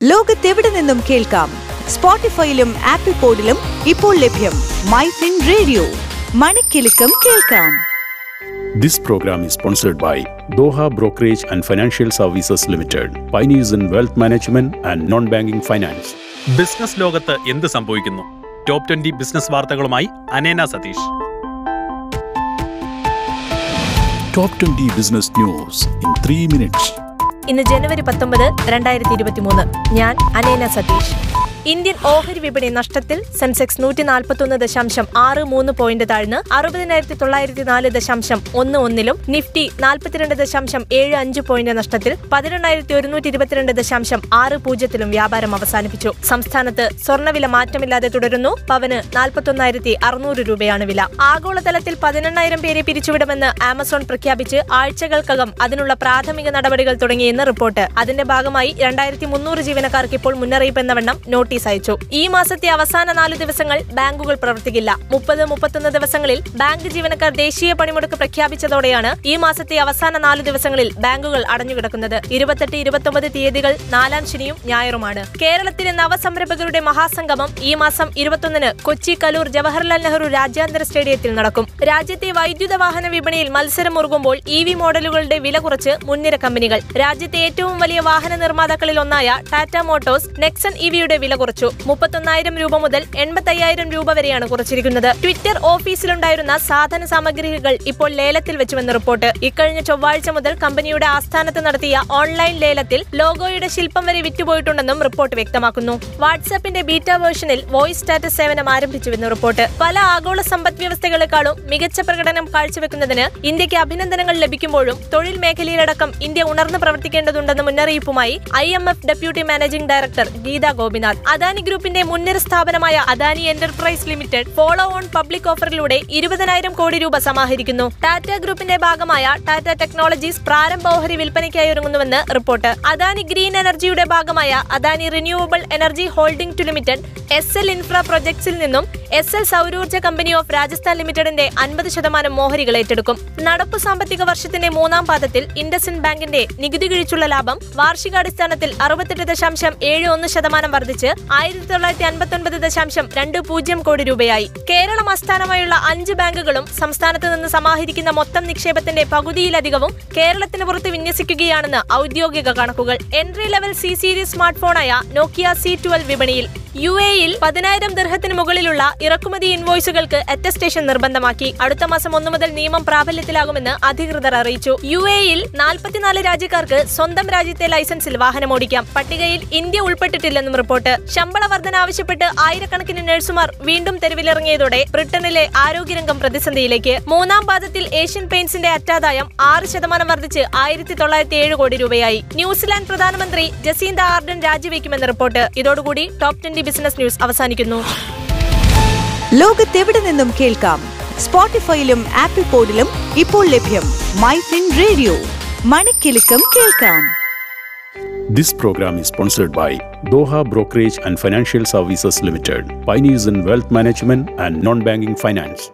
ലോകത്തെവിടെ നിന്നും കേൾക്കാം സ്പോട്ടിഫൈയിലും ആപ്പിൾ പോഡിലും ഇപ്പോൾ ലഭ്യം മൈ ഫിൻ റേഡിയോ മണിക്കെലക്കം കേൾക്കാം This program is sponsored by Doha Brokerage and Financial Services Limited, pioneers in wealth management and non-banking finance. Business ലോകത്ത് എന്ത് സംഭവിക്കുന്നു ടോപ്പ് ട്വന്റി ബിസിനസ് വാർത്തകളുമായി അനേന Satheesh Top 20 Business News in 3 minutes. ഇന്ന് ജനുവരി പത്തൊമ്പത് രണ്ടായിരത്തി ഇരുപത്തി മൂന്ന് ഞാൻ അനേന സതീഷ്. ഇന്ത്യൻ ഓഹരി വിപണി നഷ്ടത്തിൽ സെൻസെക്സ് നൂറ്റി നാൽപ്പത്തൊന്ന് ദശാംശം ആറ് മൂന്ന് പോയിന്റ് താഴ്ന്ന് അറുപതിനായിരത്തി തൊള്ളായിരത്തി നാല് ദശാംശം ഒന്ന് ഒന്നിലും നിഫ്റ്റി നാൽപ്പത്തിരണ്ട് ദശാംശം ഏഴ് അഞ്ച് പോയിന്റ് നഷ്ടത്തിൽ പതിനെണ്ണായിരത്തി ഒരുന്നൂറ്റി ഇരുപത്തിരണ്ട് ദശാംശം ആറ് പൂജ്യത്തിലും വ്യാപാരം അവസാനിപ്പിച്ചു. സംസ്ഥാനത്ത് സ്വർണവില മാറ്റമില്ലാതെ തുടരുന്നു. പവന് നാൽപ്പത്തൊന്നായിരത്തി അറുന്നൂറ് രൂപയാണ് വില. ആഗോളതലത്തിൽ പതിനെണ്ണായിരം പേരെ പിരിച്ചുവിടുമെന്ന് ആമസോൺ പ്രഖ്യാപിച്ച് ആഴ്ചകൾക്കകം അതിനുള്ള പ്രാഥമിക നടപടികൾ തുടങ്ങിയെന്ന് റിപ്പോർട്ട്. അതിന്റെ ഭാഗമായി രണ്ടായിരത്തി മുന്നൂറ് ജീവനക്കാർക്ക് ഇപ്പോൾ മുന്നറിയിപ്പ് എന്ന വണ്ണം നോട്ടീസ് അയച്ചു. ഈ മാസത്തെ അവസാന നാല് ദിവസങ്ങൾ ബാങ്കുകൾ പ്രവർത്തിക്കില്ല. മുപ്പത് മുപ്പത്തൊന്ന് ദിവസങ്ങളിൽ ബാങ്ക് ജീവനക്കാർ ദേശീയ പണിമുടക്ക് പ്രഖ്യാപിച്ചതോടെയാണ് ഈ മാസത്തെ അവസാന നാല് ദിവസങ്ങളിൽ ബാങ്കുകൾ അടഞ്ഞുകിടക്കുന്നത്. ഇരുപത്തെട്ട് ഇരുപത്തൊമ്പത് തീയതികൾ നാലാം ശനിയും ഞായറുമാണ്. കേരളത്തിലെ നവസംരംഭകരുടെ മഹാസംഗമം ഈ മാസം ഇരുപത്തൊന്നിന് കൊച്ചി കലൂർ ജവഹർലാൽ നെഹ്റു രാജ്യാന്തര സ്റ്റേഡിയത്തിൽ നടക്കും. രാജ്യത്തെ വൈദ്യുത വാഹന വിപണിയിൽ മത്സരം മുറുകുമ്പോൾ ഇ വി മോഡലുകളുടെ വില കുറച്ച് മുൻനിര കമ്പനികൾ. രാജ്യത്തെ ഏറ്റവും വലിയ വാഹന നിർമ്മാതാക്കളിൽ ഒന്നായ ടാറ്റ മോട്ടോഴ്സ് നെക്സൺ ഇവിയുടെ വില കുറച്ചു. മുപ്പത്തൊന്നായിരം രൂപ മുതൽ എൺപത്തയ്യായിരം രൂപ വരെയാണ് കുറച്ചിരിക്കുന്നത്. ട്വിറ്റർ ഓഫീസിലുണ്ടായിരുന്ന സാധന സാമഗ്രികൾ ഇപ്പോൾ ലേലത്തിൽ വെച്ചുവെന്ന് റിപ്പോർട്ട്. ഇക്കഴിഞ്ഞ ചൊവ്വാഴ്ച മുതൽ കമ്പനിയുടെ ആസ്ഥാനത്ത് നടത്തിയ ഓൺലൈൻ ലേലത്തിൽ ലോഗോയുടെ ശില്പം വരെ വിറ്റുപോയിട്ടുണ്ടെന്നും റിപ്പോർട്ട് വ്യക്തമാക്കുന്നു. വാട്സാപ്പിന്റെ ബീറ്റ വേർഷനിൽ വോയിസ് സ്റ്റാറ്റസ് സേവനം ആരംഭിച്ചുവെന്ന് റിപ്പോർട്ട്. പല ആഗോള സമ്പദ് വ്യവസ്ഥകളെക്കാളും മികച്ച പ്രകടനം കാഴ്ചവെക്കുന്നതിന് ഇന്ത്യയ്ക്ക് അഭിനന്ദനങ്ങൾ ലഭിക്കുമ്പോഴും തൊഴിൽ മേഖലയിലടക്കം ഇന്ത്യ ഉണർന്നു പ്രവർത്തിക്കേണ്ടതുണ്ടെന്ന മുന്നറിയിപ്പുമായി I deputy managing director Gita Gopinath Adani ഗ്രൂപ്പിന്റെ മുൻനിര സ്ഥാപനമായ Adani Enterprise Limited follow on public ഓഫറിലൂടെ ഇരുപതിനായിരം കോടി രൂപ സമാഹരിക്കുന്നു. ടാറ്റ ഗ്രൂപ്പിന്റെ ഭാഗമായ ടാറ്റ ടെക്നോളജീസ് പ്രാരംഭ ഓഹരി വിൽപ്പനയ്ക്കായി ഒരുങ്ങുന്നുവെന്ന് റിപ്പോർട്ട്. അദാനി ഗ്രീൻ എനർജിയുടെ ഭാഗമായ Adani Renewable Energy Holding Two Limited S L Infra പ്രൊജക്ട്സിൽ നിന്നും എസ് എൽ സൗരോർജ കമ്പനി ഓഫ് രാജസ്ഥാൻ ലിമിറ്റഡിന്റെ അൻപത് ശതമാനം മോഹരികൾ ഏറ്റെടുക്കും. നടപ്പു സാമ്പത്തിക വർഷത്തിന്റെ മൂന്നാം പാദത്തിൽ ഇൻഡസിൻ ബാങ്കിന്റെ നികുതി കിഴിച്ചുള്ള ലാഭം വാർഷികാടിസ്ഥാനത്തിൽ അറുപത്തെട്ട് ദശാംശം ഏഴ് ഒന്ന് ശതമാനം വർദ്ധിച്ച് ആയിരത്തി തൊള്ളായിരത്തി അൻപത്തി ഒൻപത് ദശാംശം രണ്ട് പൂജ്യം കോടി രൂപയായി. കേരളം ആസ്ഥാനമായുള്ള അഞ്ച് ബാങ്കുകളും സംസ്ഥാനത്ത് നിന്ന് സമാഹരിക്കുന്ന മൊത്തം നിക്ഷേപത്തിന്റെ പകുതിയിലധികവും കേരളത്തിന് പുറത്ത് വിന്യസിക്കുകയാണെന്ന് ഔദ്യോഗിക കണക്കുകൾ. Entry level C series smart ഫോണായ Nokia C twelve വിപണിയിൽ യു എയിൽ പതിനായിരം ദർഹത്തിന് മുകളിലുള്ള ഇറക്കുമതി ഇൻവോയ്സുകൾക്ക് അറ്റസ്റ്റേഷൻ നിർബന്ധമാക്കി. അടുത്ത മാസം ഒന്നു മുതൽ നിയമം പ്രാബല്യത്തിലാകുമെന്ന് അധികൃതർ അറിയിച്ചു. യു എയിൽ നാൽപ്പത്തിനാല് രാജ്യക്കാർക്ക് സ്വന്തം രാജ്യത്തെ ലൈസൻസിൽ വാഹനം ഓടിക്കാം. പട്ടികയിൽ ഇന്ത്യ ഉൾപ്പെട്ടിട്ടില്ലെന്നും റിപ്പോർട്ട്. ശമ്പള വർധന ആവശ്യപ്പെട്ട് ആയിരക്കണക്കിന് നഴ്സുമാർ വീണ്ടും തെരുവിലിറങ്ങിയതോടെ ബ്രിട്ടനിലെ ആരോഗ്യരംഗം പ്രതിസന്ധിയിലേക്ക്. മൂന്നാം പാദത്തിൽ ഏഷ്യൻ പെയിന്റ്സിന്റെ അറ്റാദായം ആറ് ശതമാനം വർദ്ധിച്ച് ആയിരത്തി തൊള്ളായിരത്തി ഏഴ് കോടി രൂപയായി. ന്യൂസിലാൻഡ് പ്രധാനമന്ത്രി ജസീന്ത ആർഡൻ രാജിവെക്കുമെന്ന് റിപ്പോർട്ട്. ഇതോടുകൂടി ടോപ് ട്വന്റി ബിസിനസ് ന്യൂസ് അവസാനിക്കുന്നു ലോകത്തെവിടെ നിന്നും കേൾക്കാം സ്പോട്ടിഫൈയിലും ആപ്പിൾ പോഡിലും ഇപ്പോൾ ലഭ്യം മൈ ഫിൻ റേഡിയോ മണിക്കെലക്കം കേൾക്കാം This program is sponsored by Doha Brokerage and Financial Services Limited, pioneers in wealth management and non-banking finance.